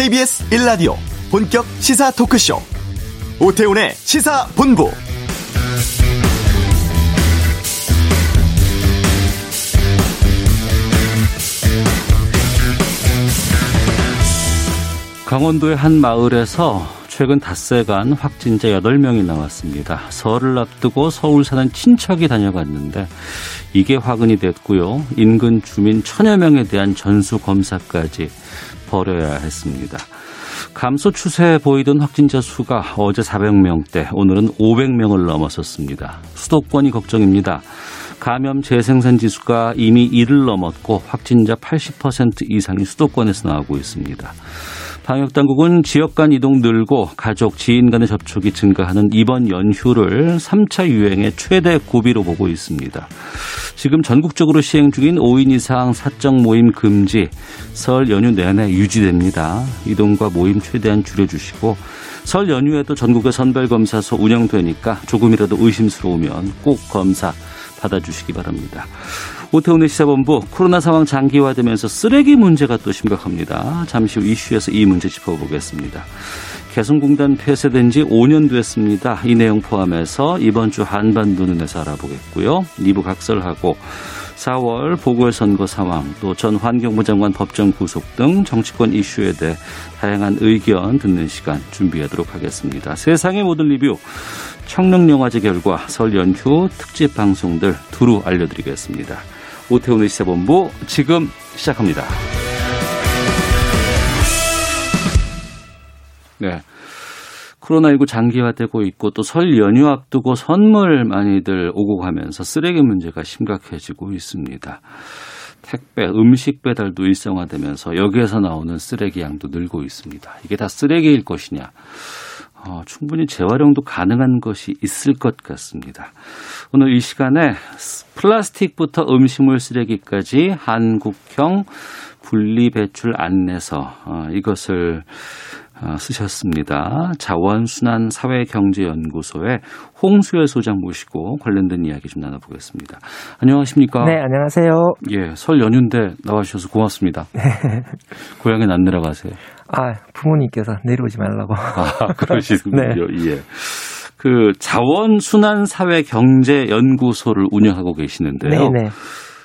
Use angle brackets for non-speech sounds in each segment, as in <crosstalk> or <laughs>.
KBS 1라디오 본격 시사 토크쇼 오태훈의 시사본부 강원도의 한 마을에서 최근 닷새간 확진자 8명이 나왔습니다. 설을 앞두고 서울 사는 친척이 다녀갔는데 이게 화근이 됐고요. 인근 주민 천여 명에 대한 전수 검사까지 벌여야 했습니다. 감소 추세에 보이던 확진자 수가 어제 400명대, 오늘은 500명을 넘어섰습니다. 수도권이 걱정입니다. 감염 재생산 지수가 이미 1을 넘었고 확진자 80% 이상이 수도권에서 나오고 있습니다. 방역 당국은 지역 간 이동 늘고 가족, 지인 간의 접촉이 증가하는 이번 연휴를 3차 유행의 최대 고비로 보고 있습니다. 지금 전국적으로 시행 중인 5인 이상 사적 모임 금지 설 연휴 내내 유지됩니다. 이동과 모임 최대한 줄여주시고 설 연휴에도 전국의 선별검사소 운영되니까 조금이라도 의심스러우면 꼭 검사 받아주시기 바랍니다. 오태훈의 시사본부 코로나 상황 장기화되면서 쓰레기 문제가 또 심각합니다. 잠시 후 이슈에서 이 문제 짚어보겠습니다. 개성공단 폐쇄된 지 5년 됐습니다. 이 내용 포함해서 이번 주 한반도 눈에서 알아보겠고요. 2부 각설하고 4월 보궐선거 상황, 또 전 환경부 장관 법정 구속 등 정치권 이슈에 대해 다양한 의견 듣는 시간 준비하도록 하겠습니다. 세상의 모든 리뷰, 청룡영화제 결과 설 연휴 특집 방송들 두루 알려드리겠습니다. 오태훈의 시사본부 지금 시작합니다. 네. 코로나19 장기화되고 있고 또 설 연휴 앞두고 선물 많이들 오고 가면서 쓰레기 문제가 심각해지고 있습니다. 택배, 음식 배달도 일상화되면서 여기에서 나오는 쓰레기 양도 늘고 있습니다. 이게 다 쓰레기일 것이냐? 어, 충분히 재활용도 가능한 것이 있을 것 같습니다. 오늘 이 시간에 플라스틱부터 음식물 쓰레기까지 한국형 분리배출 안내서 어, 이것을 어, 쓰셨습니다. 자원순환 사회경제연구소의 홍수열 소장 모시고 관련된 이야기 좀 나눠보겠습니다. 안녕하십니까? 네, 안녕하세요. 예, 설 연휴인데 나와주셔서 고맙습니다. 네. <laughs> 고향에 안 내려가세요? 아, 부모님께서 내려오지 말라고. 아, 그러시군요. <laughs> 네. 예. 그 자원순환 사회경제연구소를 운영하고 계시는데요. 네네.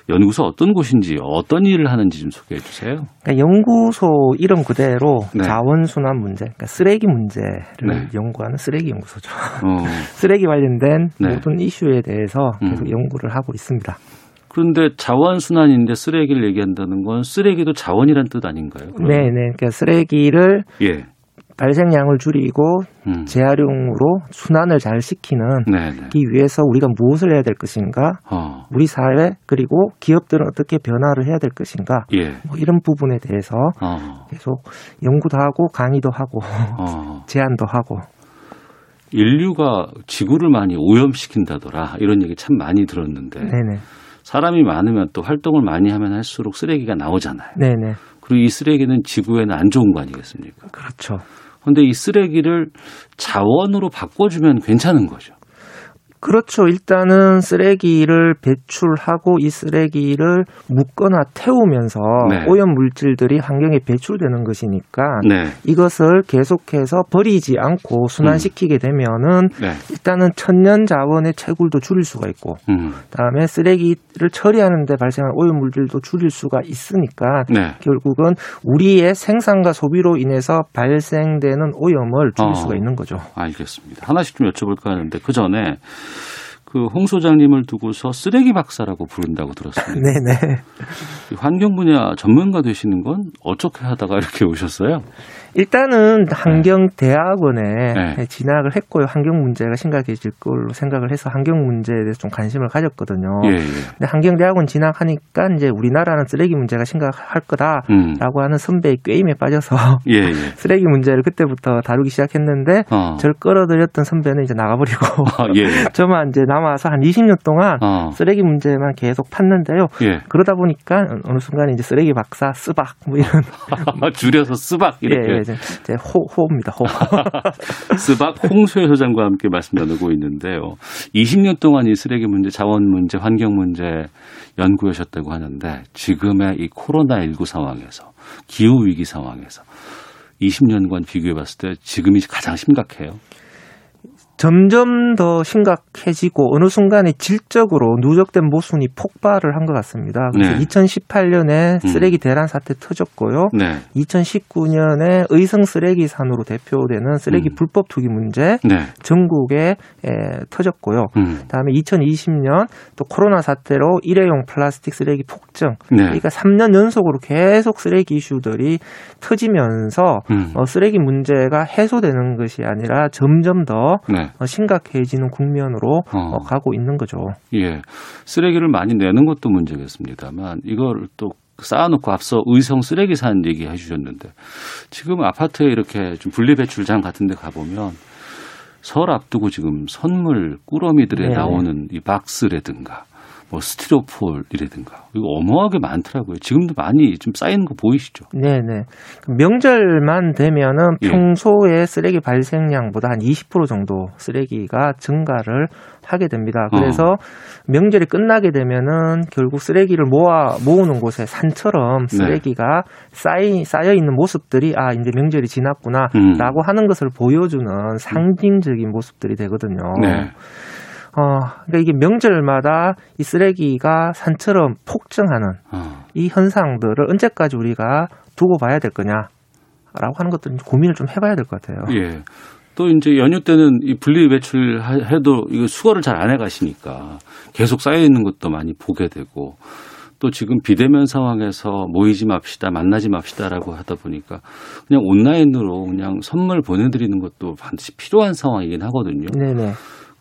네. 연구소 어떤 곳인지 어떤 일을 하는지 좀 소개해 주세요. 그러니까 연구소 이름 그대로 네. 자원순환 문제, 그러니까 쓰레기 문제를 네. 연구하는 쓰레기 연구소죠. 어. <laughs> 쓰레기 관련된 네. 모든 이슈에 대해서 계속 음. 연구를 하고 있습니다. 그런데 자원순환인데 쓰레기를 얘기한다는 건 쓰레기도 자원이란 뜻 아닌가요? 네, 네. 그러니까 쓰레기를 예. 발생량을 줄이고 음. 재활용으로 순환을 잘 시키는 네네. 이 위해서 우리가 무엇을 해야 될 것인가, 어. 우리 사회 그리고 기업들은 어떻게 변화를 해야 될 것인가, 예. 뭐 이런 부분에 대해서 어. 계속 연구도 하고 강의도 하고 어. <laughs> 제안도 하고. 인류가 지구를 많이 오염시킨다더라 이런 얘기 참 많이 들었는데 네네. 사람이 많으면 또 활동을 많이 하면 할수록 쓰레기가 나오잖아요. 네네. 그리고 이 쓰레기는 지구에는 안 좋은 거 아니겠습니까? 그렇죠. 근데 이 쓰레기를 자원으로 바꿔주면 괜찮은 거죠. 그렇죠. 일단은 쓰레기를 배출하고 이 쓰레기를 묻거나 태우면서 네. 오염 물질들이 환경에 배출되는 것이니까 네. 이것을 계속해서 버리지 않고 순환시키게 되면은 네. 일단은 천년 자원의 채굴도 줄일 수가 있고 음. 그다음에 쓰레기를 처리하는 데 발생한 오염 물질도 줄일 수가 있으니까 네. 결국은 우리의 생산과 소비로 인해서 발생되는 오염을 줄일 어, 수가 있는 거죠. 알겠습니다. 하나씩 좀 여쭤볼까 하는데 그 전에 그 홍 소장님을 두고서 쓰레기 박사라고 부른다고 들었습니다. <laughs> 네네. 환경 분야 전문가 되시는 건 어떻게 하다가 이렇게 오셨어요? 일단은 환경대학원에 네. 진학을 했고요. 환경 문제가 심각해질 걸로 생각을 해서 환경 문제에 대해서 좀 관심을 가졌거든요. 예, 예. 근데 환경대학원 진학하니까 이제 우리나라는 쓰레기 문제가 심각할 거다라고 음. 하는 선배의 꾀임에 빠져서 예, 예. <laughs> 쓰레기 문제를 그때부터 다루기 시작했는데 어. 저를 끌어들였던 선배는 이제 나가버리고 <laughs> 아, 예. <laughs> 저만 이제 남아서 한 20년 동안 어. 쓰레기 문제만 계속 팠는데요. 예. 그러다 보니까 어느 순간 이제 쓰레기 박사 쓰박 뭐 이런 줄여서 쓰박 이렇게 이제 호, 호입니다. 호. <laughs> 스박 홍수혜 소장과 함께 말씀 나누고 있는데요. 20년 동안 이 쓰레기 문제, 자원 문제, 환경 문제 연구하셨다고 하는데 지금의 이 코로나19 상황에서 기후 위기 상황에서 20년간 비교해 봤을 때 지금이 가장 심각해요. 점점 더 심각해지고 어느 순간에 질적으로 누적된 모순이 폭발을 한 것 같습니다. 그래서 네. 2018년에 음. 쓰레기 대란 사태 터졌고요. 네. 2019년에 의성 쓰레기 산으로 대표되는 쓰레기 음. 불법 투기 문제 네. 전국에 에, 터졌고요. 음. 그다음에 2020년 또 코로나 사태로 일회용 플라스틱 쓰레기 폭증. 네. 그러니까 3년 연속으로 계속 쓰레기 이슈들이 터지면서 음. 어, 쓰레기 문제가 해소되는 것이 아니라 점점 더 네. 어, 심각해지는 국면으로 어. 어. 가고 있는 거죠. 예. 쓰레기를 많이 내는 것도 문제겠습니다만 이걸 또 쌓아놓고 앞서 의성 쓰레기 산 얘기 해주셨는데 지금 아파트에 이렇게 좀 분리배출장 같은 데 가보면 설 앞두고 지금 선물 꾸러미들에 네. 나오는 이 박스라든가 뭐 스티로폴이라든가 이거 어마어마하게 많더라고요. 지금도 많이 좀 쌓이는 거 보이시죠? 네네. 명절만 되면은 예. 평소에 쓰레기 발생량보다 한 20% 정도 쓰레기가 증가를 하게 됩니다. 그래서 어. 명절이 끝나게 되면은 결국 쓰레기를 모아 모으는 곳에 산처럼 네. 쓰레기가 네. 쌓이 쌓여 있는 모습들이 아 이제 명절이 지났구나라고 음. 하는 것을 보여주는 상징적인 모습들이 되거든요. 네. 어, 그러니까 이게 명절마다 이 쓰레기가 산처럼 폭증하는 어. 이 현상들을 언제까지 우리가 두고 봐야 될 거냐라고 하는 것들은 고민을 좀 해봐야 될 것 같아요. 예. 또 이제 연휴 때는 이 분리 배출 해도 이거 수거를 잘 안 해가시니까 계속 쌓여 있는 것도 많이 보게 되고 또 지금 비대면 상황에서 모이지 맙시다, 만나지 맙시다라고 하다 보니까 그냥 온라인으로 그냥 선물 보내드리는 것도 반드시 필요한 상황이긴 하거든요. 네네.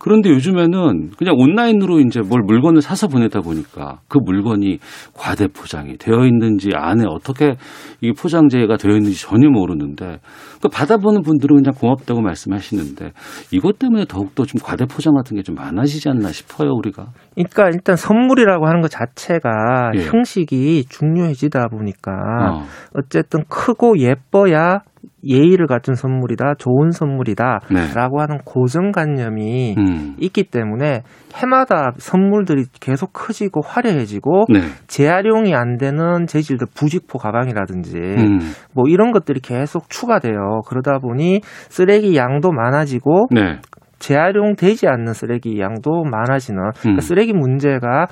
그런데 요즘에는 그냥 온라인으로 이제 뭘 물건을 사서 보내다 보니까 그 물건이 과대 포장이 되어 있는지 안에 어떻게 이 포장재가 되어 있는지 전혀 모르는데 그 받아보는 분들은 그냥 고맙다고 말씀하시는데 이것 때문에 더욱더 좀 과대 포장 같은 게 좀 많아지지 않나 싶어요 우리가. 그러니까 일단 선물이라고 하는 것 자체가 예. 형식이 중요해지다 보니까 어. 어쨌든 크고 예뻐야 예의를 갖춘 선물이다, 좋은 선물이다라고 네. 하는 고정관념이 음. 있기 때문에 해마다 선물들이 계속 커지고 화려해지고 네. 재활용이 안 되는 재질들 부직포 가방이라든지 음. 뭐 이런 것들이 계속 추가돼요. 그러다 보니 쓰레기 양도 많아지고 네. 재활용되지 않는 쓰레기 양도 많아지는 그러니까 음. 쓰레기 문제가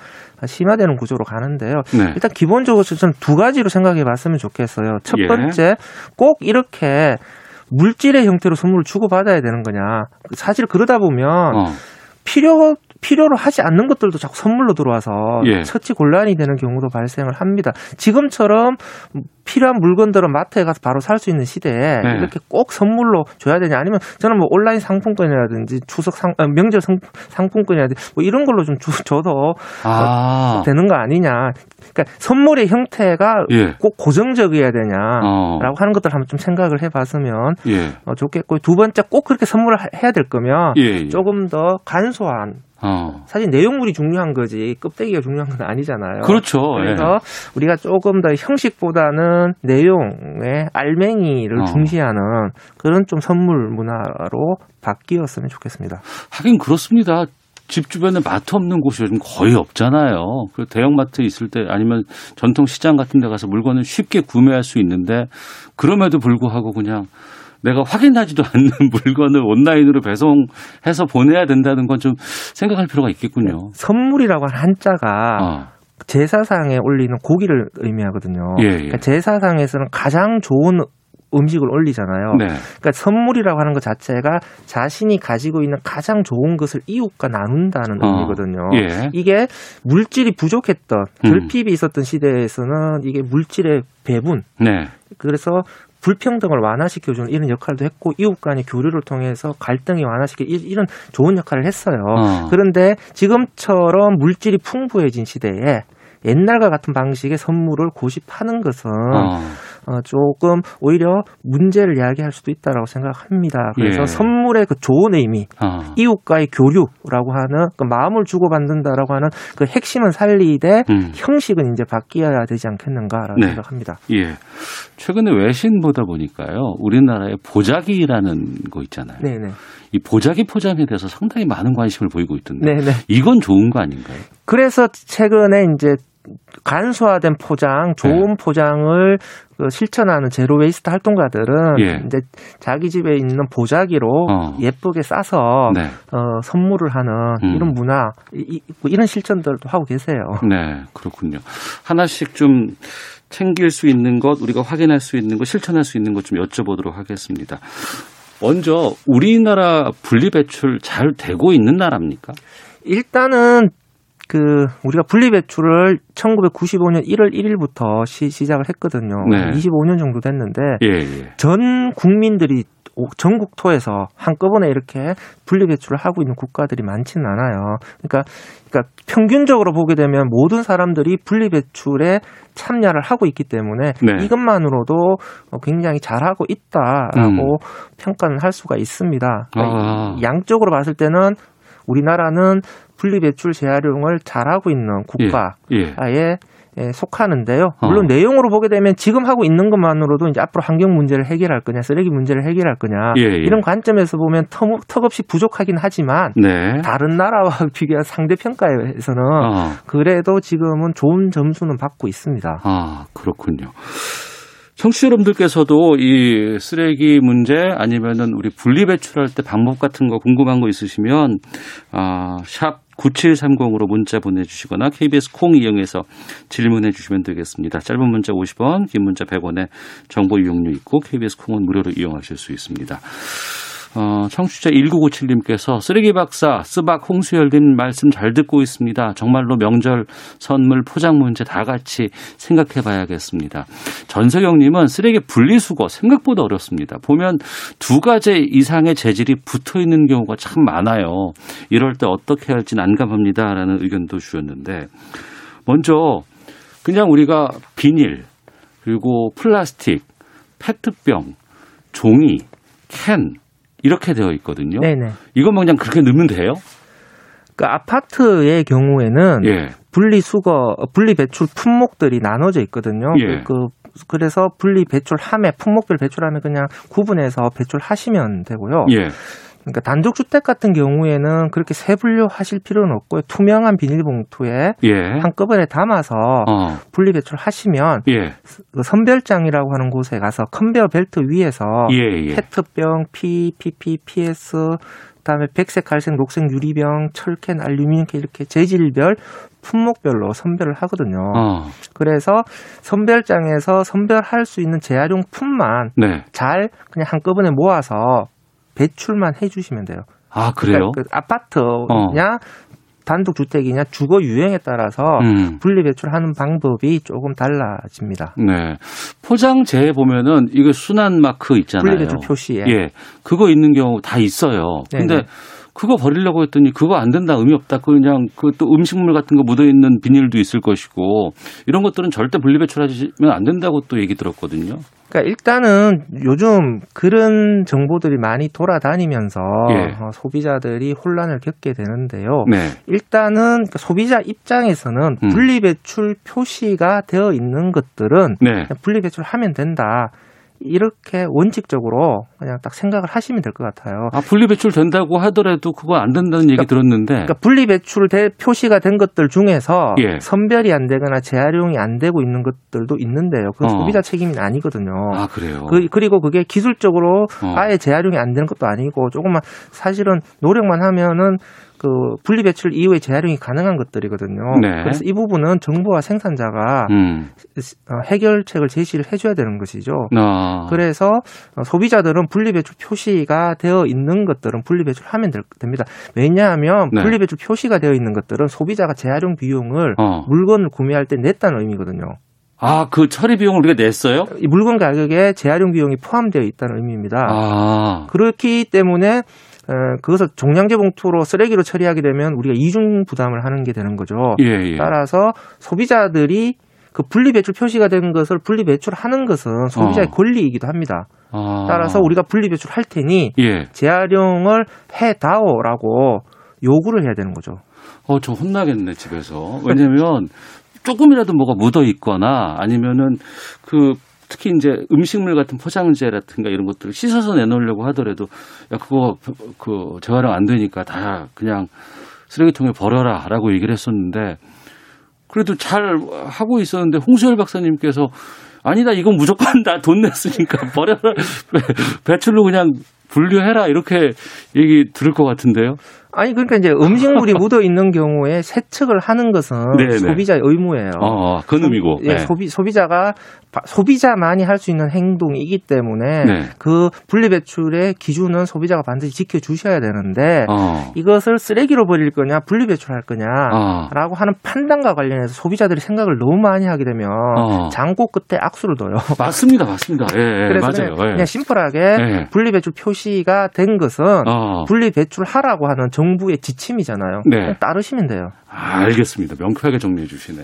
심화되는 구조로 가는데요. 네. 일단 기본적으로 저는 두 가지로 생각해 봤으면 좋겠어요. 첫 예. 번째, 꼭 이렇게 물질의 형태로 선물을 주고받아야 되는 거냐. 사실 그러다 보면 어. 필요 필요로 하지 않는 것들도 자꾸 선물로 들어와서 예. 처치 곤란이 되는 경우도 발생을 합니다. 지금처럼 필요한 물건들은 마트에 가서 바로 살 수 있는 시대에 네. 이렇게 꼭 선물로 줘야 되냐 아니면 저는 뭐 온라인 상품권이라든지 추석 상 아, 명절 상, 상품권이라든지 뭐 이런 걸로 좀 주, 줘도 아. 되는 거 아니냐. 그러니까 선물의 형태가 예. 꼭 고정적이어야 되냐라고 어. 하는 것들 한번 좀 생각을 해봤으면 예. 어, 좋겠고 두 번째 꼭 그렇게 선물을 해야 될 거면 예, 예. 조금 더 간소한 어. 사실 내용물이 중요한 거지 껍데기가 중요한 건 아니잖아요. 그렇죠. 그래서 예. 우리가 조금 더 형식보다는 내용의 알맹이를 어. 중시하는 그런 좀 선물 문화로 바뀌었으면 좋겠습니다. 하긴 그렇습니다. 집 주변에 마트 없는 곳이 요즘 거의 없잖아요. 그 대형마트 있을 때 아니면 전통 시장 같은 데 가서 물건을 쉽게 구매할 수 있는데 그럼에도 불구하고 그냥 내가 확인하지도 않는 <laughs> 물건을 온라인으로 배송해서 보내야 된다는 건 좀 생각할 필요가 있겠군요. 선물이라고 한 한자가 어. 제사상에 올리는 고기를 의미하거든요. 예, 예. 그러니까 제사상에서는 가장 좋은 음식을 올리잖아요. 네. 그러니까 선물이라고 하는 것 자체가 자신이 가지고 있는 가장 좋은 것을 이웃과 나눈다는 어. 의미거든요. 예. 이게 물질이 부족했던 결핍이 음. 있었던 시대에서는 이게 물질의 배분. 네. 그래서 불평등을 완화시켜주는 이런 역할도 했고 이웃 간의 교류를 통해서 갈등이 완화시켜 이런 좋은 역할을 했어요. 어. 그런데 지금처럼 물질이 풍부해진 시대에 옛날과 같은 방식의 선물을 고집하는 것은 어. 어, 조금 오히려 문제를 야기할 수도 있다라고 생각합니다. 그래서 예. 선물의 그 좋은 의미, 어. 이웃과의 교류라고 하는 그 마음을 주고받는다라고 하는 그 핵심은 살리되 음. 형식은 이제 바뀌어야 되지 않겠는가라고 네. 생각합니다. 예. 최근에 외신 보다 보니까요, 우리나라의 보자기라는 거 있잖아요. 네네. 이 보자기 포장에 대해서 상당히 많은 관심을 보이고 있던데 네네. 이건 좋은 거 아닌가요? 그래서 최근에 이제 간소화된 포장, 좋은 네. 포장을 그 실천하는 zero waste 활동가들은 예. 이제 자기 집에 있는 보자기로 어. 예쁘게 싸서 네. 어, 선물을 하는 음. 이런 문화 이, 뭐 이런 실천들도 하고 계세요. 네, 그렇군요. 하나씩 좀 챙길 수 있는 것, 우리가 확인할 수 있는 것, 실천할 수 있는 것 좀 여쭤보도록 하겠습니다. 먼저 우리나라 분리배출 잘 되고 있는 나라입니까? 일단은 그 우리가 분리배출을 1995년 1월 1일부터 시, 작을 했거든요. 네. 25년 정도 됐는데 예, 예. 전 국민들이 전국 토에서 한꺼번에 이렇게 분리배출을 하고 있는 국가들이 많지는 않아요. 그러니까, 그러니까 평균적으로 보게 되면 모든 사람들이 분리배출에 참여를 하고 있기 때문에 네. 이것만으로도 굉장히 잘하고 있다라고 음. 평가는 할 수가 있습니다. 그러니까 아. 양적으로 봤을 때는 우리나라는 분리 배출 재활용을 잘하고 있는 국가에 예. 예. 예, 속하는데요. 물론 어. 내용으로 보게 되면 지금 하고 있는 것만으로도 이제 앞으로 환경 문제를 해결할 거냐, 쓰레기 문제를 해결할 거냐 예, 예. 이런 관점에서 보면 터, 턱없이 부족하긴 하지만 네. 다른 나라와 <laughs> 비교한 상대 평가에서는 어. 그래도 지금은 좋은 점수는 받고 있습니다. 아 그렇군요. 청취자 여러분들께서도 이 쓰레기 문제 아니면은 우리 분리 배출할 때 방법 같은 거 궁금한 거 있으시면 아, 샵 9730으로 문자 보내주시거나 KBS 콩 이용해서 질문해 주시면 되겠습니다. 짧은 문자 50원, 긴 문자 100원에 정보 이용료 있고 KBS 콩은 무료로 이용하실 수 있습니다. 어, 청취자 1997님께서 쓰레기 박사, 쓰박 홍수열님 말씀 잘 듣고 있습니다. 정말로 명절 선물 포장 문제 다 같이 생각해 봐야겠습니다. 전석영님은 쓰레기 분리수거 생각보다 어렵습니다. 보면 두 가지 이상의 재질이 붙어 있는 경우가 참 많아요. 이럴 때 어떻게 할지 난감합니다. 라는 의견도 주셨는데, 먼저 그냥 우리가 비닐, 그리고 플라스틱, 페트병, 종이, 캔, 이렇게 되어 있거든요. 네네. 이것만 그냥 그렇게 넣으면 돼요? 그 아파트의 경우에는 예. 분리 수거, 분리 배출 품목들이 나눠져 있거든요. 예. 그 그래서 분리 배출함에 품목별 배출하면 그냥 구분해서 배출하시면 되고요. 예. 그러니까 단독 주택 같은 경우에는 그렇게 세 분류하실 필요는 없고요. 투명한 비닐봉투에 예. 한꺼번에 담아서 어. 분리배출하시면 예. 그 선별장이라고 하는 곳에 가서 컨베어 벨트 위에서 예, 예. 페트병, P, PP, PS 그다음에 백색, 갈색, 녹색 유리병, 철캔, 알루미늄캔 이렇게 재질별 품목별로 선별을 하거든요. 어. 그래서 선별장에서 선별할 수 있는 재활용품만 네. 잘 그냥 한꺼번에 모아서 배출만 해주시면 돼요. 아 그래요? 그러니까 그 아파트냐 어. 단독 주택이냐 주거 유형에 따라서 음. 분리 배출하는 방법이 조금 달라집니다. 네. 포장재에 보면은 이거 순환 마크 있잖아요. 분리 배출 표시에. 예. 그거 있는 경우 다 있어요. 네네. 근데 그거 버리려고 했더니 그거 안 된다 의미 없다. 그냥 그 또 음식물 같은 거 묻어 있는 비닐도 있을 것이고 이런 것들은 절대 분리 배출하시면 안 된다고 또 얘기 들었거든요. 그러니까 일단은 요즘 그런 정보들이 많이 돌아다니면서 예. 어, 소비자들이 혼란을 겪게 되는데요. 네. 일단은 그 소비자 입장에서는 음. 분리배출 표시가 되어 있는 것들은 네. 분리배출하면 된다. 이렇게 원칙적으로 그냥 딱 생각을 하시면 될 것 같아요. 아, 분리배출 된다고 하더라도 그거 안 된다는 얘기 그러니까, 들었는데. 그러니까 분리배출 대 표시가 된 것들 중에서 예. 선별이 안 되거나 재활용이 안 되고 있는 것들도 있는데요. 그건 어. 소비자 책임이 아니거든요. 아, 그래요? 그, 그리고 그게 기술적으로 어. 아예 재활용이 안 되는 것도 아니고 조금만 사실은 노력만 하면은 그 분리 배출 이후에 재활용이 가능한 것들이거든요. 네. 그래서 이 부분은 정부와 생산자가 음. 어, 해결책을 제시를 해줘야 되는 것이죠. 아. 그래서 소비자들은 분리 배출 표시가 되어 있는 것들은 분리 배출하면 됩니다. 왜냐하면 네. 분리 배출 표시가 되어 있는 것들은 소비자가 재활용 비용을 어. 물건을 구매할 때 냈다는 의미거든요. 아, 그 처리 비용을 우리가 냈어요? 이 물건 가격에 재활용 비용이 포함되어 있다는 의미입니다. 아. 그렇기 때문에 그것을 종량제 봉투로 쓰레기로 처리하게 되면 우리가 이중 부담을 하는 게 되는 거죠. 예, 예. 따라서 소비자들이 그 분리 배출 표시가 된 것을 분리 배출하는 것은 소비자의 어. 권리이기도 합니다. 아. 따라서 우리가 분리 배출할 테니 예. 재활용을 해다오라고 요구를 해야 되는 거죠. 어, 저 혼나겠네 집에서. 왜냐면 조금이라도 뭐가 묻어 있거나 아니면은 그 특히 이제 음식물 같은 포장재라든가 이런 것들을 씻어서 내놓으려고 하더라도 야 그거 그 재활용 안 되니까 다 그냥 쓰레기통에 버려라라고 얘기를 했었는데 그래도 잘 하고 있었는데 홍수열 박사님께서 아니다 이건 무조건 나돈 냈으니까 <laughs> 버려라 배출로 그냥 분류해라 이렇게 얘기 들을 것 같은데요. 아니 그러니까 이제 음식물이 <laughs> 묻어 있는 경우에 세척을 하는 것은 네네. 소비자의 의무예요. 어, 그런 의미고. 예, 네. 소비 소비자가 소비자만이 할 수 있는 행동이기 때문에 네. 그 분리 배출의 기준은 소비자가 반드시 지켜 주셔야 되는데 어. 이것을 쓰레기로 버릴 거냐 분리 배출할 거냐라고 어. 하는 판단과 관련해서 소비자들이 생각을 너무 많이 하게 되면 어. 장고 끝에 악수를 둬요. <laughs> 맞습니다, 맞습니다. 예, 예 <laughs> 그래서 맞아요. 그냥, 예. 그냥 심플하게 예. 분리 배출 표시가 된 것은 어. 분리 배출하라고 하는 정 부의 지침이잖아요. 네. 따르시면 돼요. 아, 알겠습니다. 명쾌하게 정리해 주시네.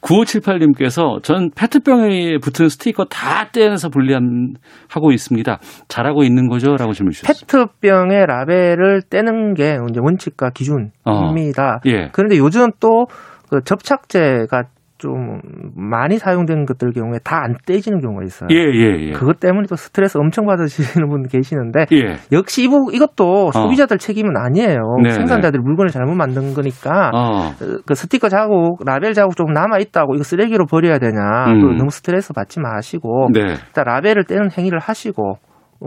9578님께서 전 페트병에 붙은 스티커 다 떼내서 분리하고 있습니다. 잘하고 있는 거죠? 라고 질문 주셨습니다. 페트병의 라벨을 떼는 게 이제 원칙과 기준입니다. 어, 예. 그런데 요즘 또 그 접착제가 좀 많이 사용되는 것들 경우에 다 안 떼지는 경우가 있어요. 예, 예, 예. 그것 때문에 또 스트레스 엄청 받으시는 분 계시는데 예. 역시 이것도 어. 소비자들 어. 책임은 아니에요. 네, 생산자들이 네. 물건을 잘못 만든 거니까 어. 그 스티커 자국, 라벨 자국 조금 남아 있다고 이거 쓰레기로 버려야 되냐. 음. 너무 스트레스 받지 마시고 네. 일단 라벨을 떼는 행위를 하시고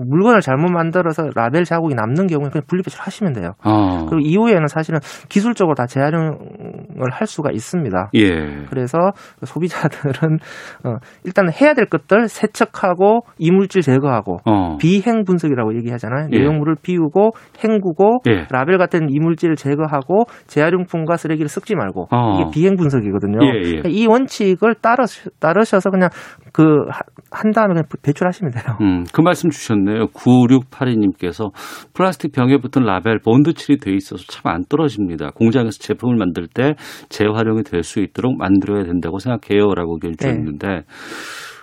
물건을 잘못 만들어서 라벨 자국이 남는 경우에 그냥 분리배출 하시면 돼요. 어. 그리고 이후에는 사실은 기술적으로 다 재활용을 할 수가 있습니다. 예. 그래서 소비자들은 어, 일단 해야 될 것들 세척하고 이물질 제거하고 어. 비행 분석이라고 얘기하잖아요. 예. 내용물을 비우고 헹구고 예. 라벨 같은 이물질을 제거하고 재활용품과 쓰레기를 섞지 말고 어. 이게 비행 분석이거든요. 예, 예. 이 원칙을 따르, 따르셔서 그냥 그 한 다음에 그냥 배출하시면 돼요. 음, 그 말씀 주셨는데. 주셨네요. 9682님께서 플라스틱 병에 붙은 라벨 본드칠이 돼 있어서 참 안 떨어집니다. 공장에서 제품을 만들 때 재활용이 될 수 있도록 만들어야 된다고 생각해요라고 의견 주셨는데 네.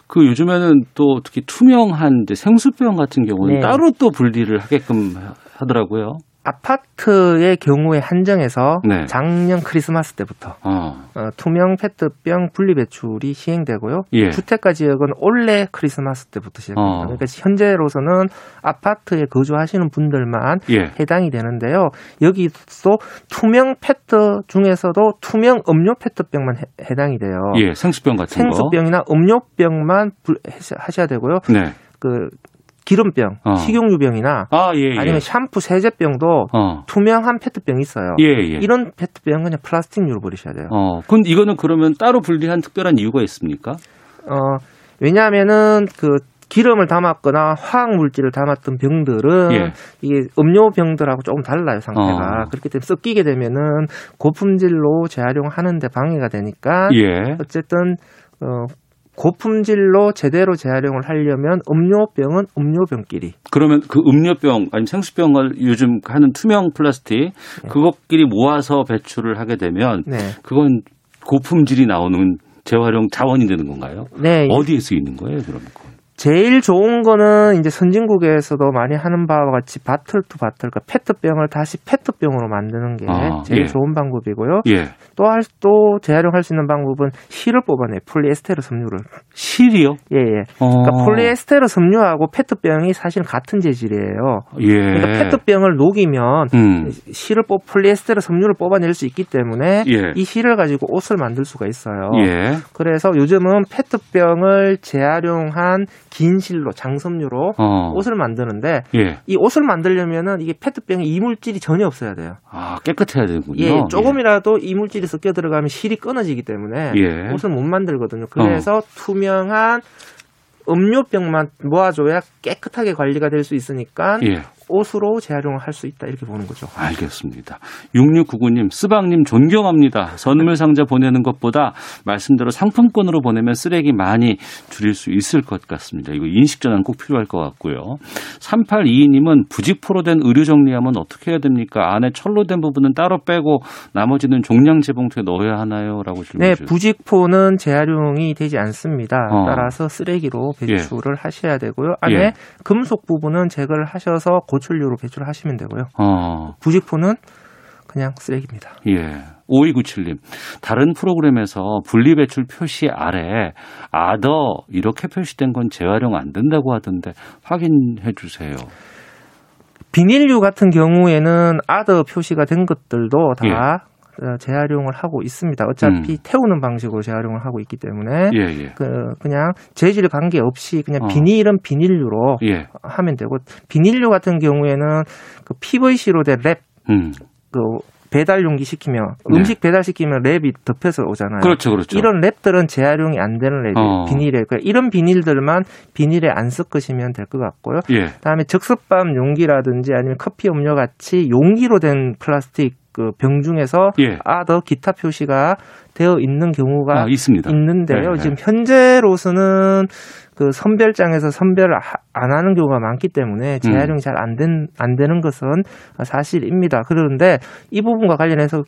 그 요즘에는 또 특히 투명한 생수병 같은 경우는 네. 따로 또 분리를 하게끔 하더라고요. 아파트의 경우에 한정해서 네. 작년 크리스마스 때부터 어. 어, 투명 페트병 분리 배출이 시행되고요. 예. 주택가 지역은 올해 크리스마스 때부터 시작됩니다. 어. 그러니까 현재로서는 아파트에 거주하시는 분들만 예. 해당이 되는데요. 여기서 투명 페트 중에서도 투명 음료 페트병만 해, 당이 돼요. 예, 생수병 같은 생수병이나 음료병만 하셔야 되고요. 네. 그 기름병, 어. 식용유병이나 아, 예, 예. 아니면 샴푸 세제병도 어. 투명한 페트병이 있어요. 예, 예. 이런 페트병은 그냥 플라스틱류로 버리셔야 돼요. 어. 근 이거는 그러면 따로 분리한 특별한 이유가 있습니까? 어, 왜냐하면은 그 기름을 담았거나 화학 물질을 담았던 병들은 예. 이게 음료 병들하고 조금 달라요 상태가 어. 그렇기 때문에 섞이게 되면은 고품질로 재활용하는데 방해가 되니까 예. 어쨌든 어, 고품질로 제대로 재활용을 하려면 음료병은 음료병끼리. 그러면 그 음료병 아니면 생수병을 요즘 하는 투명 플라스틱 네. 그것끼리 모아서 배출을 하게 되면 네. 그건 고품질이 나오는 재활용 자원이 되는 건가요? 네. 어디에 쓰이는 거예요, 그럼? 제일 좋은 거는 이제 선진국에서도 많이 하는 바와 같이 bottle to bottle, 그러니까 페트병을 다시 페트병으로 만드는 게 아, 제일 예. 좋은 방법이고요. 예. 또 할, 또 재활용할 수 있는 방법은 실을 뽑아내 폴리에스테르 섬유를. 실이요? 예, 예. 어. 그러니까 폴리에스테르 섬유하고 페트병이 사실 같은 재질이에요. 예. 그러니까 페트병을 녹이면 음. 실을 뽑, 폴리에스테르 섬유를 뽑아낼 수 있기 때문에 예. 이 실을 가지고 옷을 만들 수가 있어요. 예. 그래서 요즘은 페트병을 재활용한 긴 실로 장섬유로 어. 옷을 만드는데 예. 이 옷을 만들려면은 이게 페트병에 이물질이 전혀 없어야 돼요. 아 깨끗해야 되군요. 예, 조금이라도 예. 이물질이 섞여 들어가면 실이 끊어지기 때문에 예. 옷을 못 만들거든요. 그래서 어. 투명한 음료병만 모아줘야 깨끗하게 관리가 될 수 있으니까 예. 옷으로 재활용을 할수 있다 이렇게 보는 거죠. 알겠습니다. 6699님, 스방님 존경합니다. 선물 상자 보내는 것보다 말씀대로 상품권으로 보내면 쓰레기 많이 줄일 수 있을 것 같습니다. 이거 인식 전환 꼭 필요할 것 같고요. 3822님은 부직포로 된 의류 정리하면 어떻게 해야 됩니까? 안에 철로 된 부분은 따로 빼고 나머지는 종량 재봉투에 넣어야 하나요? 라고 질문 네, 부직포는 재활용이 되지 않습니다. 어. 따라서 쓰레기로 배출을 예. 하셔야 되고요. 안에 예. 금속 부분은 제거를 하셔서 고 고철류로 배출을 하시면 되고요. 어. 부직포는 그냥 쓰레기입니다. 예. 5297님, 다른 프로그램에서 분리배출 표시 아래 아더 이렇게 표시된 건 재활용 안 된다고 하던데 확인해 주세요. 비닐류 같은 경우에는 other 표시가 된 것들도 다 예. 어, 재활용을 하고 있습니다. 어차피 음. 태우는 방식으로 재활용을 하고 있기 때문에 예, 예. 그 그냥 재질 관계 없이 그냥 어. 비닐은 비닐류로 예. 하면 되고 비닐류 같은 경우에는 그 PVC로 된 랩, 음. 그 배달 용기 시키면 네. 음식 배달 시키면 랩이 덮여서 오잖아요. 그렇죠, 그렇죠. 이런 랩들은 재활용이 안 되는 랩이 어. 비닐에 그러니까 이런 비닐들만 비닐에 안 섞으시면 될 것 같고요. 예. 그다음에 즉석밥 용기라든지 아니면 커피 음료 같이 용기로 된 플라스틱 그 병 중에서 예. 아더 기타 표시가 되어 있는 경우가 아, 있습니다. 있는데요. 네, 지금 현재로서는 그 선별장에서 선별을 안 하는 경우가 많기 때문에 재활용이 음. 잘안 된, 안 되는 것은 사실입니다. 그런데 이 부분과 관련해서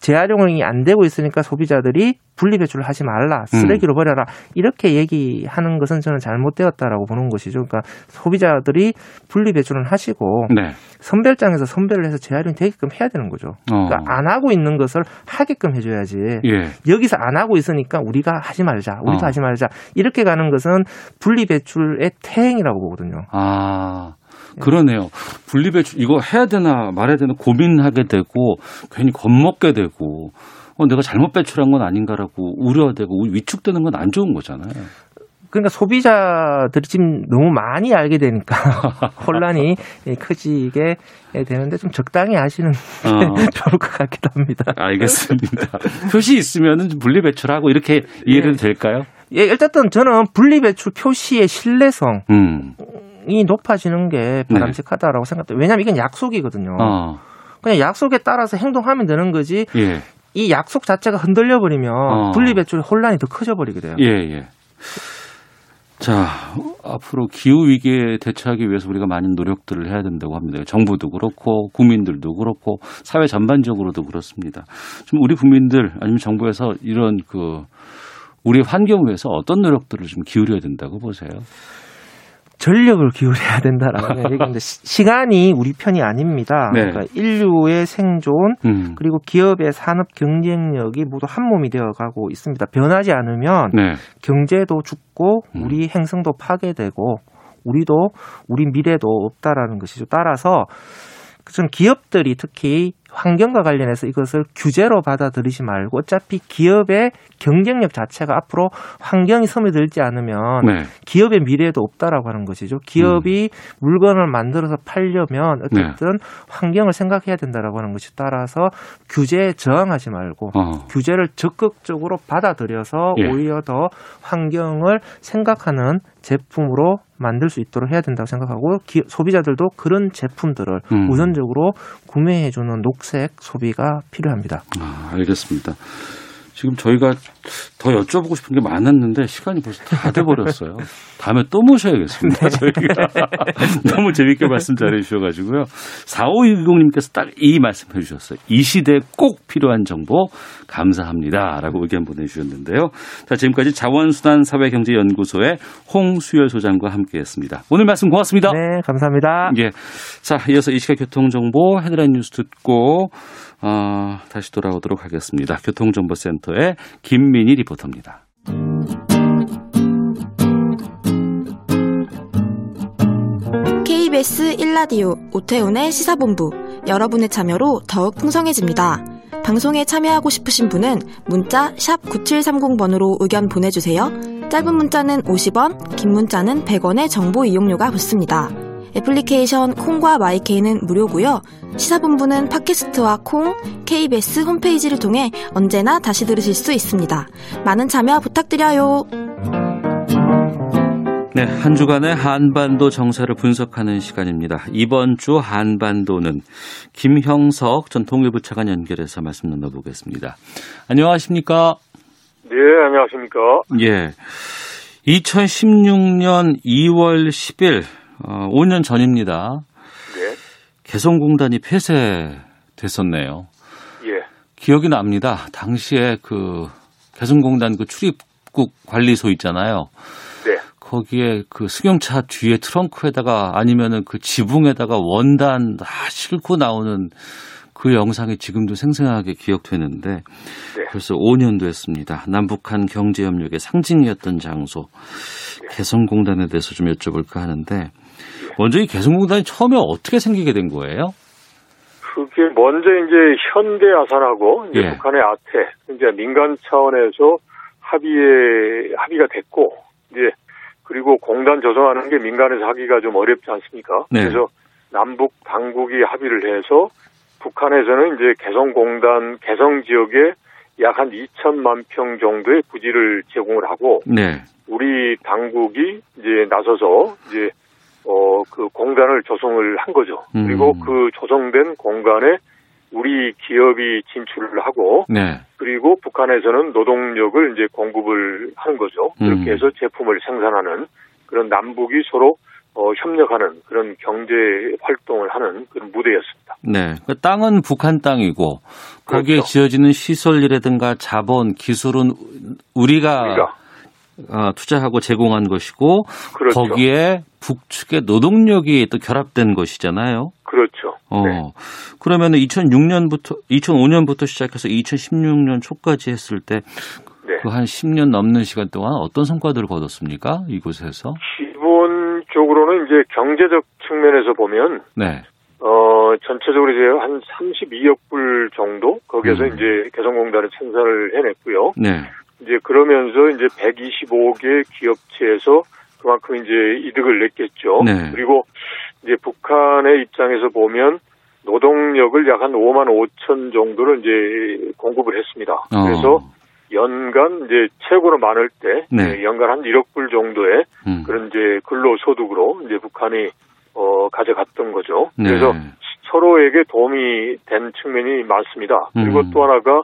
재활용이 안 되고 있으니까 소비자들이 분리배출을 하지 말라, 쓰레기로 음. 버려라 이렇게 얘기하는 것은 저는 잘못되었다라고 보는 것이죠. 그러니까 소비자들이 분리배출은 하시고 네. 선별장에서 선별을 해서 재활용 되게끔 해야 되는 거죠. 어. 그러니까 안 하고 있는 것을 하게끔 해줘야지. 예. 여기서 안 하고 있으니까 우리가 하지 말자, 우리도 어. 하지 말자 이렇게 가는 것은 분리배출의 태행이라고 보거든요. 아. 그러네요. 분리배출 이거 해야 되나 말아야 되나 고민하게 되고 괜히 겁먹게 되고 어, 내가 잘못 배출한 건 아닌가라고 우려되고 위축되는 건 안 좋은 거잖아요. 그러니까 소비자들이 지금 너무 많이 알게 되니까 <laughs> 혼란이 커지게 되는데 좀 적당히 하시는 게 어. <laughs> 좋을 것 같기도 합니다. 알겠습니다. 표시 있으면 분리 배출하고 이렇게 이해를 예. 될까요? 예, 일단 저는 분리 배출 표시의 신뢰성 음. 이 높아지는 게 네. 바람직하다라고 네. 생각돼요. 왜냐하면 이건 약속이거든요. 어. 그냥 약속에 따라서 행동하면 되는 거지. 예. 이 약속 자체가 흔들려 버리면 어. 분리배출의 혼란이 더 커져 버리게 돼요. 예, 예. 자, 앞으로 기후 위기에 대처하기 위해서 우리가 많은 노력들을 해야 된다고 합니다. 정부도 그렇고 국민들도 그렇고 사회 전반적으로도 그렇습니다. 좀 우리 국민들 아니면 정부에서 이런 그 우리 환경을 위해서 어떤 노력들을 좀 기울여야 된다고 보세요? 전력을 기울여야 된다라는 얘기인데 시간이 우리 편이 아닙니다. 네. 그러니까 인류의 생존 음. 그리고 기업의 산업 경쟁력이 모두 한 몸이 되어가고 있습니다. 변하지 않으면 네. 경제도 죽고 음. 우리 행성도 파괴되고 우리도 우리 미래도 없다라는 것이죠. 따라서 좀 기업들이 특히 환경과 관련해서 이것을 규제로 받아들이지 말고 어차피 기업의 경쟁력 자체가 앞으로 환경이 섬에들지 않으면 네. 기업의 미래도 없다라고 하는 것이죠. 기업이 음. 물건을 만들어서 팔려면 어쨌든 네. 환경을 생각해야 된다라고 하는 것이 따라서 규제에 저항하지 말고 어. 규제를 적극적으로 받아들여서 예. 오히려 더 환경을 생각하는 제품으로 만들 수 있도록 해야 된다고 생각하고 기, 소비자들도 그런 제품들을 음. 우선적으로 구매해주는 녹색 소비가 필요합니다. 아, 알겠습니다. 지금 저희가 더 여쭤보고 싶은 게 많았는데 시간이 벌써 다 돼버렸어요. 다음에 또 모셔야겠습니다. 네. 저희가 <laughs> 너무 재밌게 말씀 잘해 주셔가지고요. 4560님께서 딱 이 말씀 해 주셨어요. 이 시대에 꼭 필요한 정보 감사합니다. 라고 의견 보내주셨는데요. 자, 지금까지 자원수단 사회경제연구소의 홍수열 소장과 함께 했습니다. 오늘 말씀 고맙습니다. 네, 감사합니다. 예. 자, 이어서 이 시각 교통정보 헤드라인 뉴스 듣고 어, 다시 돌아오도록 하겠습니다. 교통정보센터 의 김민희 리포터입니다. KBS 1라디오 오태훈의 시사본부 여러분의 참여로 더욱 풍성해집니다. 방송에 참여하고 싶으신 분은 문자 9730번으로 의견 보내주세요. 짧은 문자는 50원, 긴 문자는 100원의 정보 이용료가 붙습니다. 애플리케이션 콩과 마이케이는 무료고요. 시사본부는 팟캐스트와 콩, KBS 홈페이지를 통해 언제나 다시 들으실 수 있습니다. 많은 참여 부탁드려요. 네, 한 주간의 한반도 정세를 분석하는 시간입니다. 이번 주 한반도는 김형석 전 통일부 차관 연결해서 말씀 나눠보겠습니다. 안녕하십니까? 네, 안녕하십니까? 예. 2016년 2월 10일 어, 5년 전입니다. 네. 개성공단이 폐쇄됐었네요. 예. 기억이 납니다. 당시에 그 개성공단 그 출입국 관리소 있잖아요. 네. 거기에 그 승용차 뒤에 트렁크에다가 아니면은 그 지붕에다가 원단 다 싣고 나오는 그 영상이 지금도 생생하게 기억되는데 네. 벌써 5년도 했습니다. 남북한 경제협력의 상징이었던 장소 네. 개성공단에 대해서 좀 여쭤볼까 하는데 먼저 이 개성공단이 처음에 어떻게 생기게 된 거예요? 그게 먼저 이제 현대아산하고 이제 예. 북한의 아태, 이제 민간 차원에서 합의에 합의가 됐고 이제 그리고 공단 조성하는 게 민간에서 하기가 좀 어렵지 않습니까? 네. 그래서 남북 당국이 합의를 해서 북한에서는 이제 개성공단 개성 지역에 약 한 2천만 평 정도의 부지를 제공을 하고 네. 우리 당국이 이제 나서서 이제 어 그 공단을 조성을 한 거죠. 음. 그리고 그 조성된 공간에 우리 기업이 진출을 하고 네. 그리고 북한에서는 노동력을 이제 공급을 하는 거죠. 그렇게 음. 해서 제품을 생산하는 그런 남북이 서로 어, 협력하는 그런 경제 활동을 하는 그런 무대였습니다. 네. 그 땅은 북한 땅이고 거기에 그렇죠. 지어지는 시설이라든가 자본, 기술은 우리가, 우리가. 어, 투자하고 제공한 것이고 그렇죠. 거기에 북측의 노동력이 또 결합된 것이잖아요. 그렇죠. 어. 네. 그러면 2006년부터 2005년부터 시작해서 2016년 초까지 했을 때 네. 그한 10년 넘는 시간 동안 어떤 성과들을 거뒀습니까? 이곳에서? 기본적으로는 이제 경제적 측면에서 보면 네. 어, 전체적으로 이제 한 32억 불 정도 거기에서 음. 이제 개성공단을 생산을 해냈고요. 네. 이제 그러면서 이제 125개 기업체에서 그만큼 이제 이득을 냈겠죠. 네. 그리고 이제 북한의 입장에서 보면 노동력을 약 한 5만 5천 정도를 이제 공급을 했습니다. 어. 그래서 연간 이제 최고로 많을 때 네. 연간 한 1억 불 정도의 음. 그런 이제 근로 소득으로 이제 북한이 어 가져갔던 거죠. 네. 그래서 서로에게 도움이 된 측면이 많습니다. 그리고 음. 또 하나가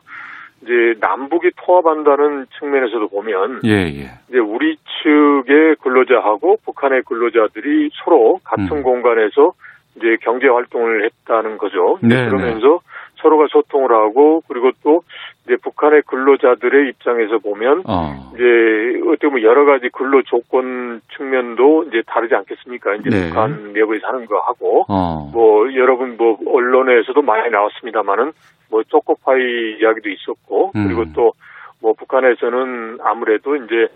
이제 남북이 통합한다는 측면에서도 보면 예, 예. 이제 우리 측의 근로자하고 북한의 근로자들이 서로 같은 음. 공간에서 이제 경제 활동을 했다는 거죠. 네, 네. 그러면서 네. 서로가 소통을 하고 그리고 또 이제 북한의 근로자들의 입장에서 보면 어. 이제 어떻게 보면 여러 가지 근로 조건 측면도 이제 다르지 않겠습니까? 이제 네. 북한 내부에 사는 거 하고 어. 뭐 여러분 뭐 언론에서도 많이 나왔습니다만은 뭐 초코파이 이야기도 있었고 음. 그리고 또 뭐 북한에서는 아무래도 이제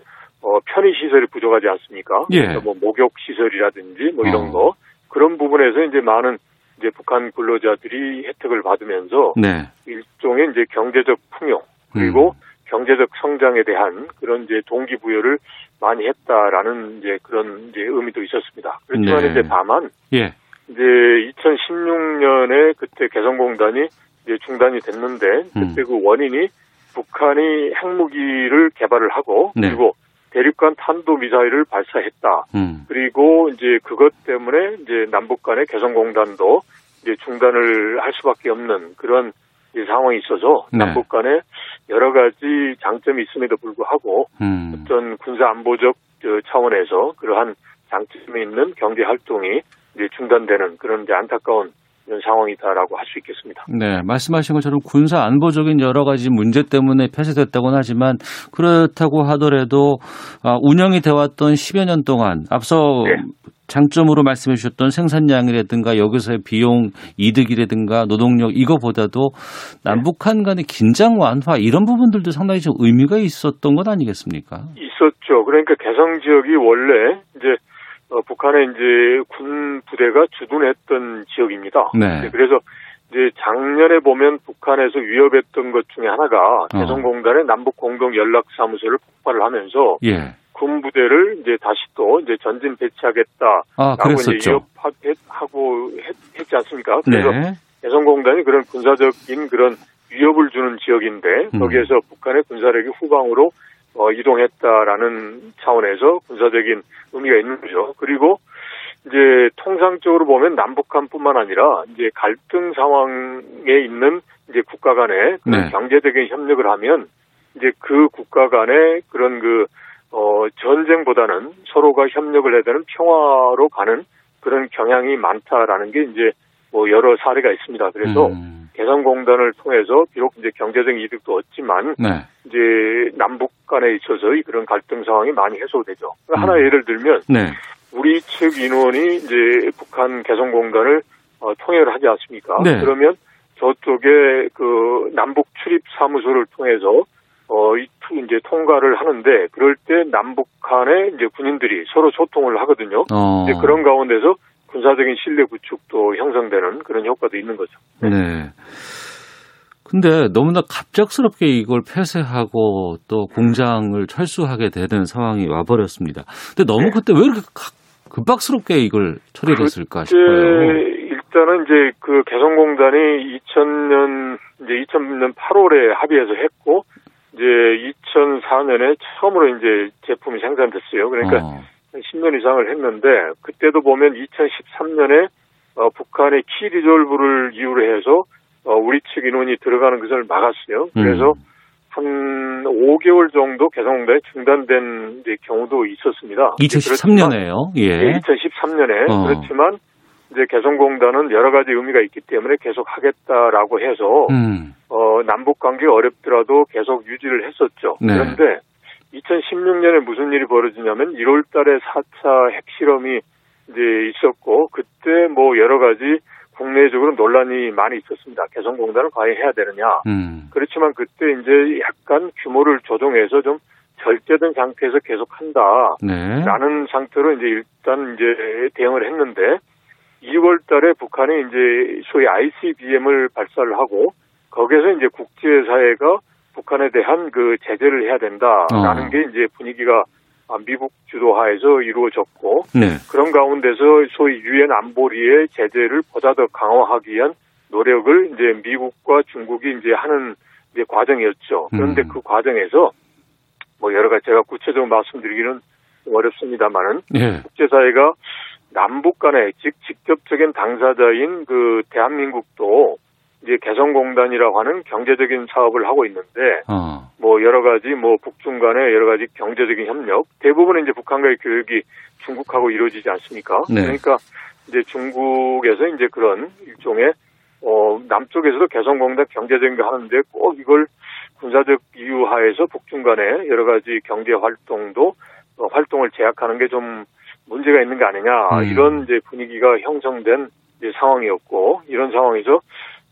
어 편의 시설이 부족하지 않습니까? 예. 그래서 뭐 목욕 시설이라든지 뭐 이런 어. 거 그런 부분에서 이제 많은 이제 북한 근로자들이 혜택을 받으면서 네. 일종의 이제 경제적 풍요 그리고 음. 경제적 성장에 대한 그런 이제 동기부여를 많이 했다라는 이제 그런 이제 의미도 있었습니다. 그렇지만 네. 이제 다만 예. 이제 2016년에 그때 개성공단이 이제 중단이 됐는데 그때 음. 그 원인이 북한이 핵무기를 개발을 하고 네. 그리고 대륙간 탄도 미사일을 발사했다. 음. 그리고 이제 그것 때문에 이제 남북 간의 개성공단도 이제 중단을 할 수밖에 없는 그런 상황이 있어서 네. 남북 간에 여러 가지 장점이 있음에도 불구하고 음. 어떤 군사 안보적 차원에서 그러한 장점이 있는 경제 활동이 이제 중단되는 그런 이제 안타까운 이런 상황이다라고 할 수 있겠습니다. 네, 말씀하신 것처럼 군사 안보적인 여러 가지 문제 때문에 폐쇄됐다고는 하지만 그렇다고 하더라도 아, 운영이 되었던 10여 년 동안 앞서 네. 장점으로 말씀해 주셨던 생산량이라든가 여기서의 비용 이득이라든가 노동력 이거보다도 남북한 간의 긴장 완화 이런 부분들도 상당히 좀 의미가 있었던 것 아니겠습니까? 있었죠. 그러니까 개성 지역이 원래 이제 어, 북한의 이제 군 부대가 주둔했던 지역입니다. 네. 그래서 이제 작년에 보면 북한에서 위협했던 것 중에 하나가 어. 개성공단의 남북 공동 연락 사무소를 폭발을 하면서 예. 군 부대를 이제 다시 또 이제 전진 배치하겠다라고 아, 이제 위협하고 했, 지 않습니까? 그래서 네. 개성공단이 그런 군사적인 그런 위협을 주는 지역인데 음. 거기에서 북한의 군사력이 후방으로 어, 이동했다라는 차원에서 군사적인 의미가 있는 거죠. 그리고 이제 통상적으로 보면 남북한뿐만 아니라 이제 갈등 상황에 있는 이제 국가 간의 네. 경제적인 협력을 하면 이제 그 국가 간의 그런 그 어, 전쟁보다는 서로가 협력을 해야 되는 평화로 가는 그런 경향이 많다라는 게 이제 뭐 여러 사례가 있습니다. 그래서 음. 개성공단을 통해서 비록 이제 경제적 이득도 얻지만 네. 이제 남북 간에 있어서 그런 갈등 상황이 많이 해소되죠. 음. 하나 예를 들면 네. 우리 측 인원이 이제 북한 개성공단을 어, 통역을 하지 않습니까? 네. 그러면 저쪽에 그 남북 출입 사무소를 통해서 어, 이제 통과를 하는데 그럴 때 남북 간에 이제 군인들이 서로 소통을 하거든요. 어. 이제 그런 가운데서 군사적인 신뢰 구축도 형성되는 그런 효과도 있는 거죠. 네. 근데 너무나 갑작스럽게 이걸 폐쇄하고 또 공장을 철수하게 되는 상황이 와버렸습니다. 근데 너무 네. 그때 왜 이렇게 급박스럽게 이걸 처리했을까 싶어요. 일단은 이제 그 개성공단이 2000년 이제 2000년 8월에 합의해서 했고 이제 2004년에 처음으로 이제 제품이 생산됐어요. 그러니까 어. 10년 이상을 했는데 그때도 보면 2013년에 어, 북한의 키 리졸브를 이유로 해서 어, 우리 측 인원이 들어가는 것을 막았어요. 그래서 음. 한 5개월 정도 개성공단이 중단된 경우도 있었습니다. 2013년에요. 예. 2013년에 어. 그렇지만 이제 개성공단은 여러 가지 의미가 있기 때문에 계속 하겠다라고 해서 음. 어, 남북 관계 어렵더라도 계속 유지를 했었죠. 네. 그런데 2016년에 무슨 일이 벌어지냐면 1월 달에 4차 핵실험이 이제 있었고 그때 뭐 여러 가지 국내적으로 논란이 많이 있었습니다. 개성공단을 과연 해야 되느냐. 음. 그렇지만 그때 이제 약간 규모를 조정해서 좀 절제된 상태에서 계속 한다. 네. 라는 상태로 이제 일단 이제 대응을 했는데 2월 달에 북한이 이제 소위 ICBM을 발사를 하고 거기에서 이제 국제사회가 북한에 대한 그 제재를 해야 된다라는 어. 게 이제 분위기가 미국 주도하에서 이루어졌고 네. 그런 가운데서 소위 유엔 안보리의 제재를 보다 더 강화하기 위한 노력을 이제 미국과 중국이 이제 하는 이제 과정이었죠. 그런데 음. 그 과정에서 뭐 여러 가지 제가 구체적으로 말씀드리기는 어렵습니다만은 네. 국제사회가 남북 간의 즉 직접적인 당사자인 그 대한민국도 이제 개성공단이라고 하는 경제적인 사업을 하고 있는데 어. 뭐 여러 가지 뭐 북중 간의 여러 가지 경제적인 협력 대부분은 이제 북한과의 교육이 중국하고 이루어지지 않습니까? 네. 그러니까 이제 중국에서 이제 그런 일종의 어 남쪽에서도 개성공단 경제적인 거 하는데 꼭 이걸 군사적 이유 하에서 북중 간의 여러 가지 경제 활동도 어, 활동을 제약하는 게 좀 문제가 있는 거 아니냐 음. 이런 이제 분위기가 형성된 이제 상황이었고 이런 상황에서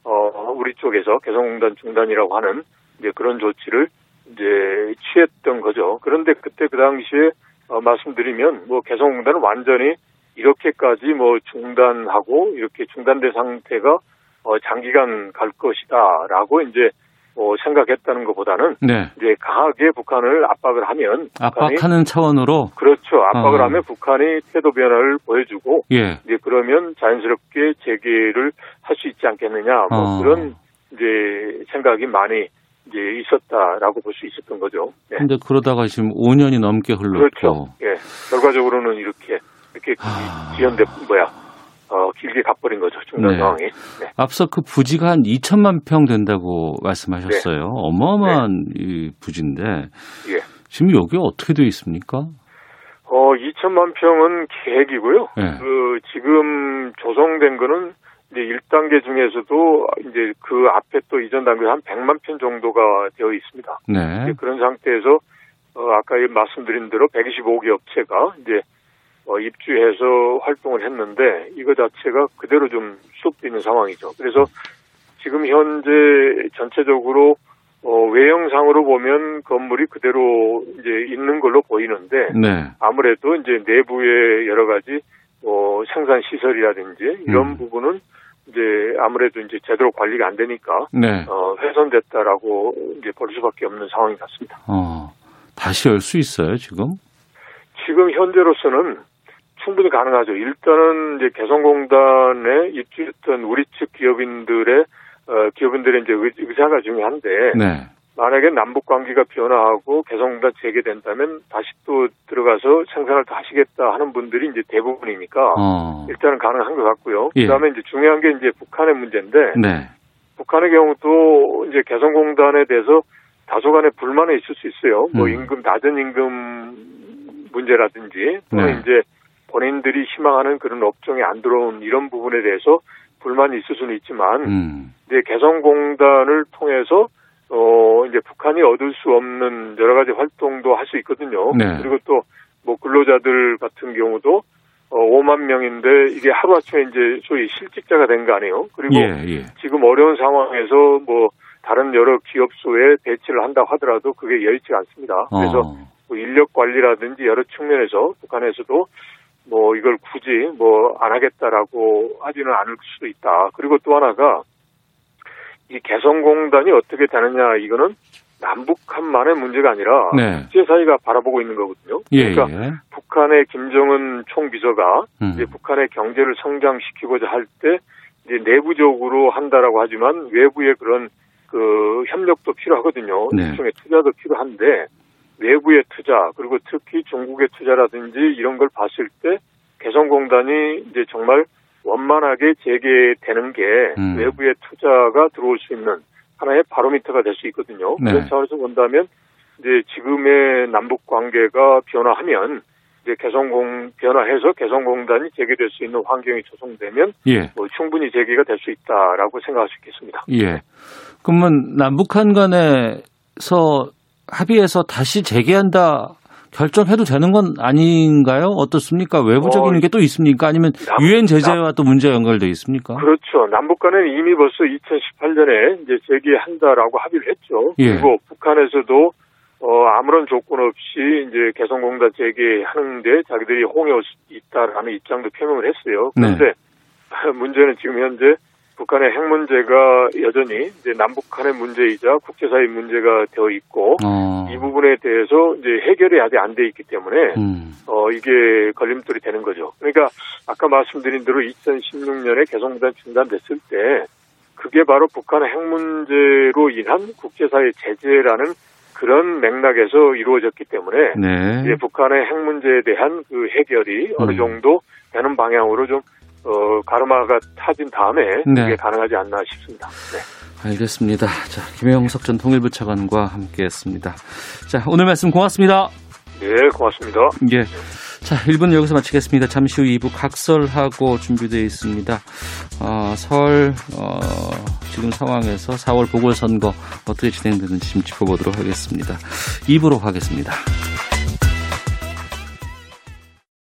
어, 우리 쪽에서 개성공단 중단이라고 하는 이제 그런 조치를 이제 취했던 거죠. 그런데 그때 그 당시에 어, 말씀드리면 뭐 개성공단은 완전히 이렇게까지 뭐 중단하고 이렇게 중단된 상태가 어, 장기간 갈 것이다라고 이제 어, 생각했다는 것보다는 네. 이제 강하게 북한을 압박을 하면 압박하는 차원으로 그렇죠 압박을 어. 하면 북한이 태도 변화를 보여주고 예. 이제 그러면 자연스럽게 재개를 할 수 있지 않겠느냐 뭐 어. 그런 이제 생각이 많이 이제 있었다라고 볼 수 있었던 거죠. 그런데 네. 그러다가 지금 5년이 넘게 흘렀고 그렇죠. 예 결과적으로는 이렇게 이렇게 아... 지연돼 뭐야 어, 길게 가버린 거죠. 중단 네. 상황이. 네. 앞서 그 부지가 한 2천만 평 된다고 말씀하셨어요. 네. 어마어마한 네. 이 부지인데 예. 지금 여기 어떻게 되어 있습니까? 어, 2천만 평은 계획이고요. 네. 그 지금 조성된 거는 이제 1단계 중에서도 이제 그 앞에 또 이전 단계 한 100만 평 정도가 되어 있습니다. 네. 그런 상태에서 어, 아까 말씀드린 대로 125개 업체가 이제 어, 입주해서 활동을 했는데 이거 자체가 그대로 좀 수업되어 있는 상황이죠. 그래서 지금 현재 전체적으로 어, 외형상으로 보면 건물이 그대로 이제 있는 걸로 보이는데 네. 아무래도 이제 내부의 여러 가지 뭐 생산 시설이라든지 이런 음. 부분은 이제 아무래도 이제 제대로 관리가 안 되니까 네. 어, 훼손됐다라고 이제 볼 수밖에 없는 상황이 같습니다. 어, 다시 열 수 있어요 지금? 지금 현재로서는 충분히 가능하죠. 일단은 이제 개성공단에 입주했던 우리 측 기업인들의 어, 기업인들의 이제 의사가 중요한데 네. 만약에 남북 관계가 변화하고 개성공단 재개된다면 다시 또 들어가서 생산을 더 하시겠다 하는 분들이 이제 대부분이니까 어. 일단은 가능한 것 같고요. 예. 그다음에 이제 중요한 게 이제 북한의 문제인데 네. 북한의 경우도 이제 개성공단에 대해서 다소간의 불만이 있을 수 있어요. 뭐 음. 임금 낮은 임금 문제라든지 또는 네. 이제 본인들이 희망하는 그런 업종에 안 들어온 이런 부분에 대해서 불만이 있을 수는 있지만 음. 이제 개성공단을 통해서 어 이제 북한이 얻을 수 없는 여러 가지 활동도 할 수 있거든요. 네. 그리고 또 뭐 근로자들 같은 경우도 어 5만 명인데 이게 하루아침에 이제 소위 실직자가 된 거 아니에요. 그리고 예, 예. 지금 어려운 상황에서 뭐 다른 여러 기업소에 배치를 한다고 하더라도 그게 여의치 않습니다. 그래서 어. 뭐 인력 관리라든지 여러 측면에서 북한에서도 뭐 이걸 굳이 뭐 안 하겠다라고 하지는 않을 수도 있다. 그리고 또 하나가 이 개성공단이 어떻게 되느냐 이거는 남북한만의 문제가 아니라 네. 국제 사회가 바라보고 있는 거거든요. 예, 그러니까 예. 북한의 김정은 총비서가 음. 이제 북한의 경제를 성장시키고자 할 때 이제 내부적으로 한다라고 하지만 외부의 그런 그 협력도 필요하거든요. 네. 일종의 투자도 필요한데 외부의 투자 그리고 특히 중국의 투자라든지 이런 걸 봤을 때 개성공단이 이제 정말 원만하게 재개되는 게 음. 외부의 투자가 들어올 수 있는 하나의 바로미터가 될 수 있거든요. 네. 그런 차원에서 본다면 이제 지금의 남북 관계가 변화하면 이제 개성공 변화해서 개성공단이 재개될 수 있는 환경이 조성되면 예. 뭐 충분히 재개가 될 수 있다라고 생각할 수 있겠습니다. 예. 그러면 남북한 간에서 합의해서 다시 재개한다 결정해도 되는 건 아닌가요? 어떻습니까? 외부적인 어, 게또 있습니까? 아니면 유엔 제재와 또 문제가 연결돼 있습니까? 그렇죠. 남북 간에는 이미 벌써 2018년에 이제 재개한다라고 합의를 했죠. 예. 그리고 북한에서도 어, 아무런 조건 없이 이제 개성공단 재개하는데 자기들이 홍해 있다라는 입장도 표명을 했어요. 그런데 네. <laughs> 문제는 지금 현재 북한의 핵 문제가 여전히 이제 남북한의 문제이자 국제사회 문제가 되어 있고 어. 이 부분에 대해서 이제 해결이 아직 안 돼 있기 때문에 음. 어 이게 걸림돌이 되는 거죠. 그러니까 아까 말씀드린 대로 2016년에 개성공단 중단됐을 때 그게 바로 북한의 핵 문제로 인한 국제사회 제재라는 그런 맥락에서 이루어졌기 때문에 네. 이제 북한의 핵 문제에 대한 그 해결이 음. 어느 정도 되는 방향으로 좀 어, 가르마가 타진 다음에 네. 그게 가능하지 않나 싶습니다. 네. 알겠습니다. 자, 김영석 전 통일부 차관과 함께했습니다. 자, 오늘 말씀 고맙습니다. 네, 고맙습니다. 예. 자, 1분 여기서 마치겠습니다. 잠시 후 2부 각설하고 준비되어 있습니다. 어, 설, 어, 지금 상황에서 4월 보궐선거 어떻게 진행되는지 좀 짚어보도록 하겠습니다. 2부로 가겠습니다.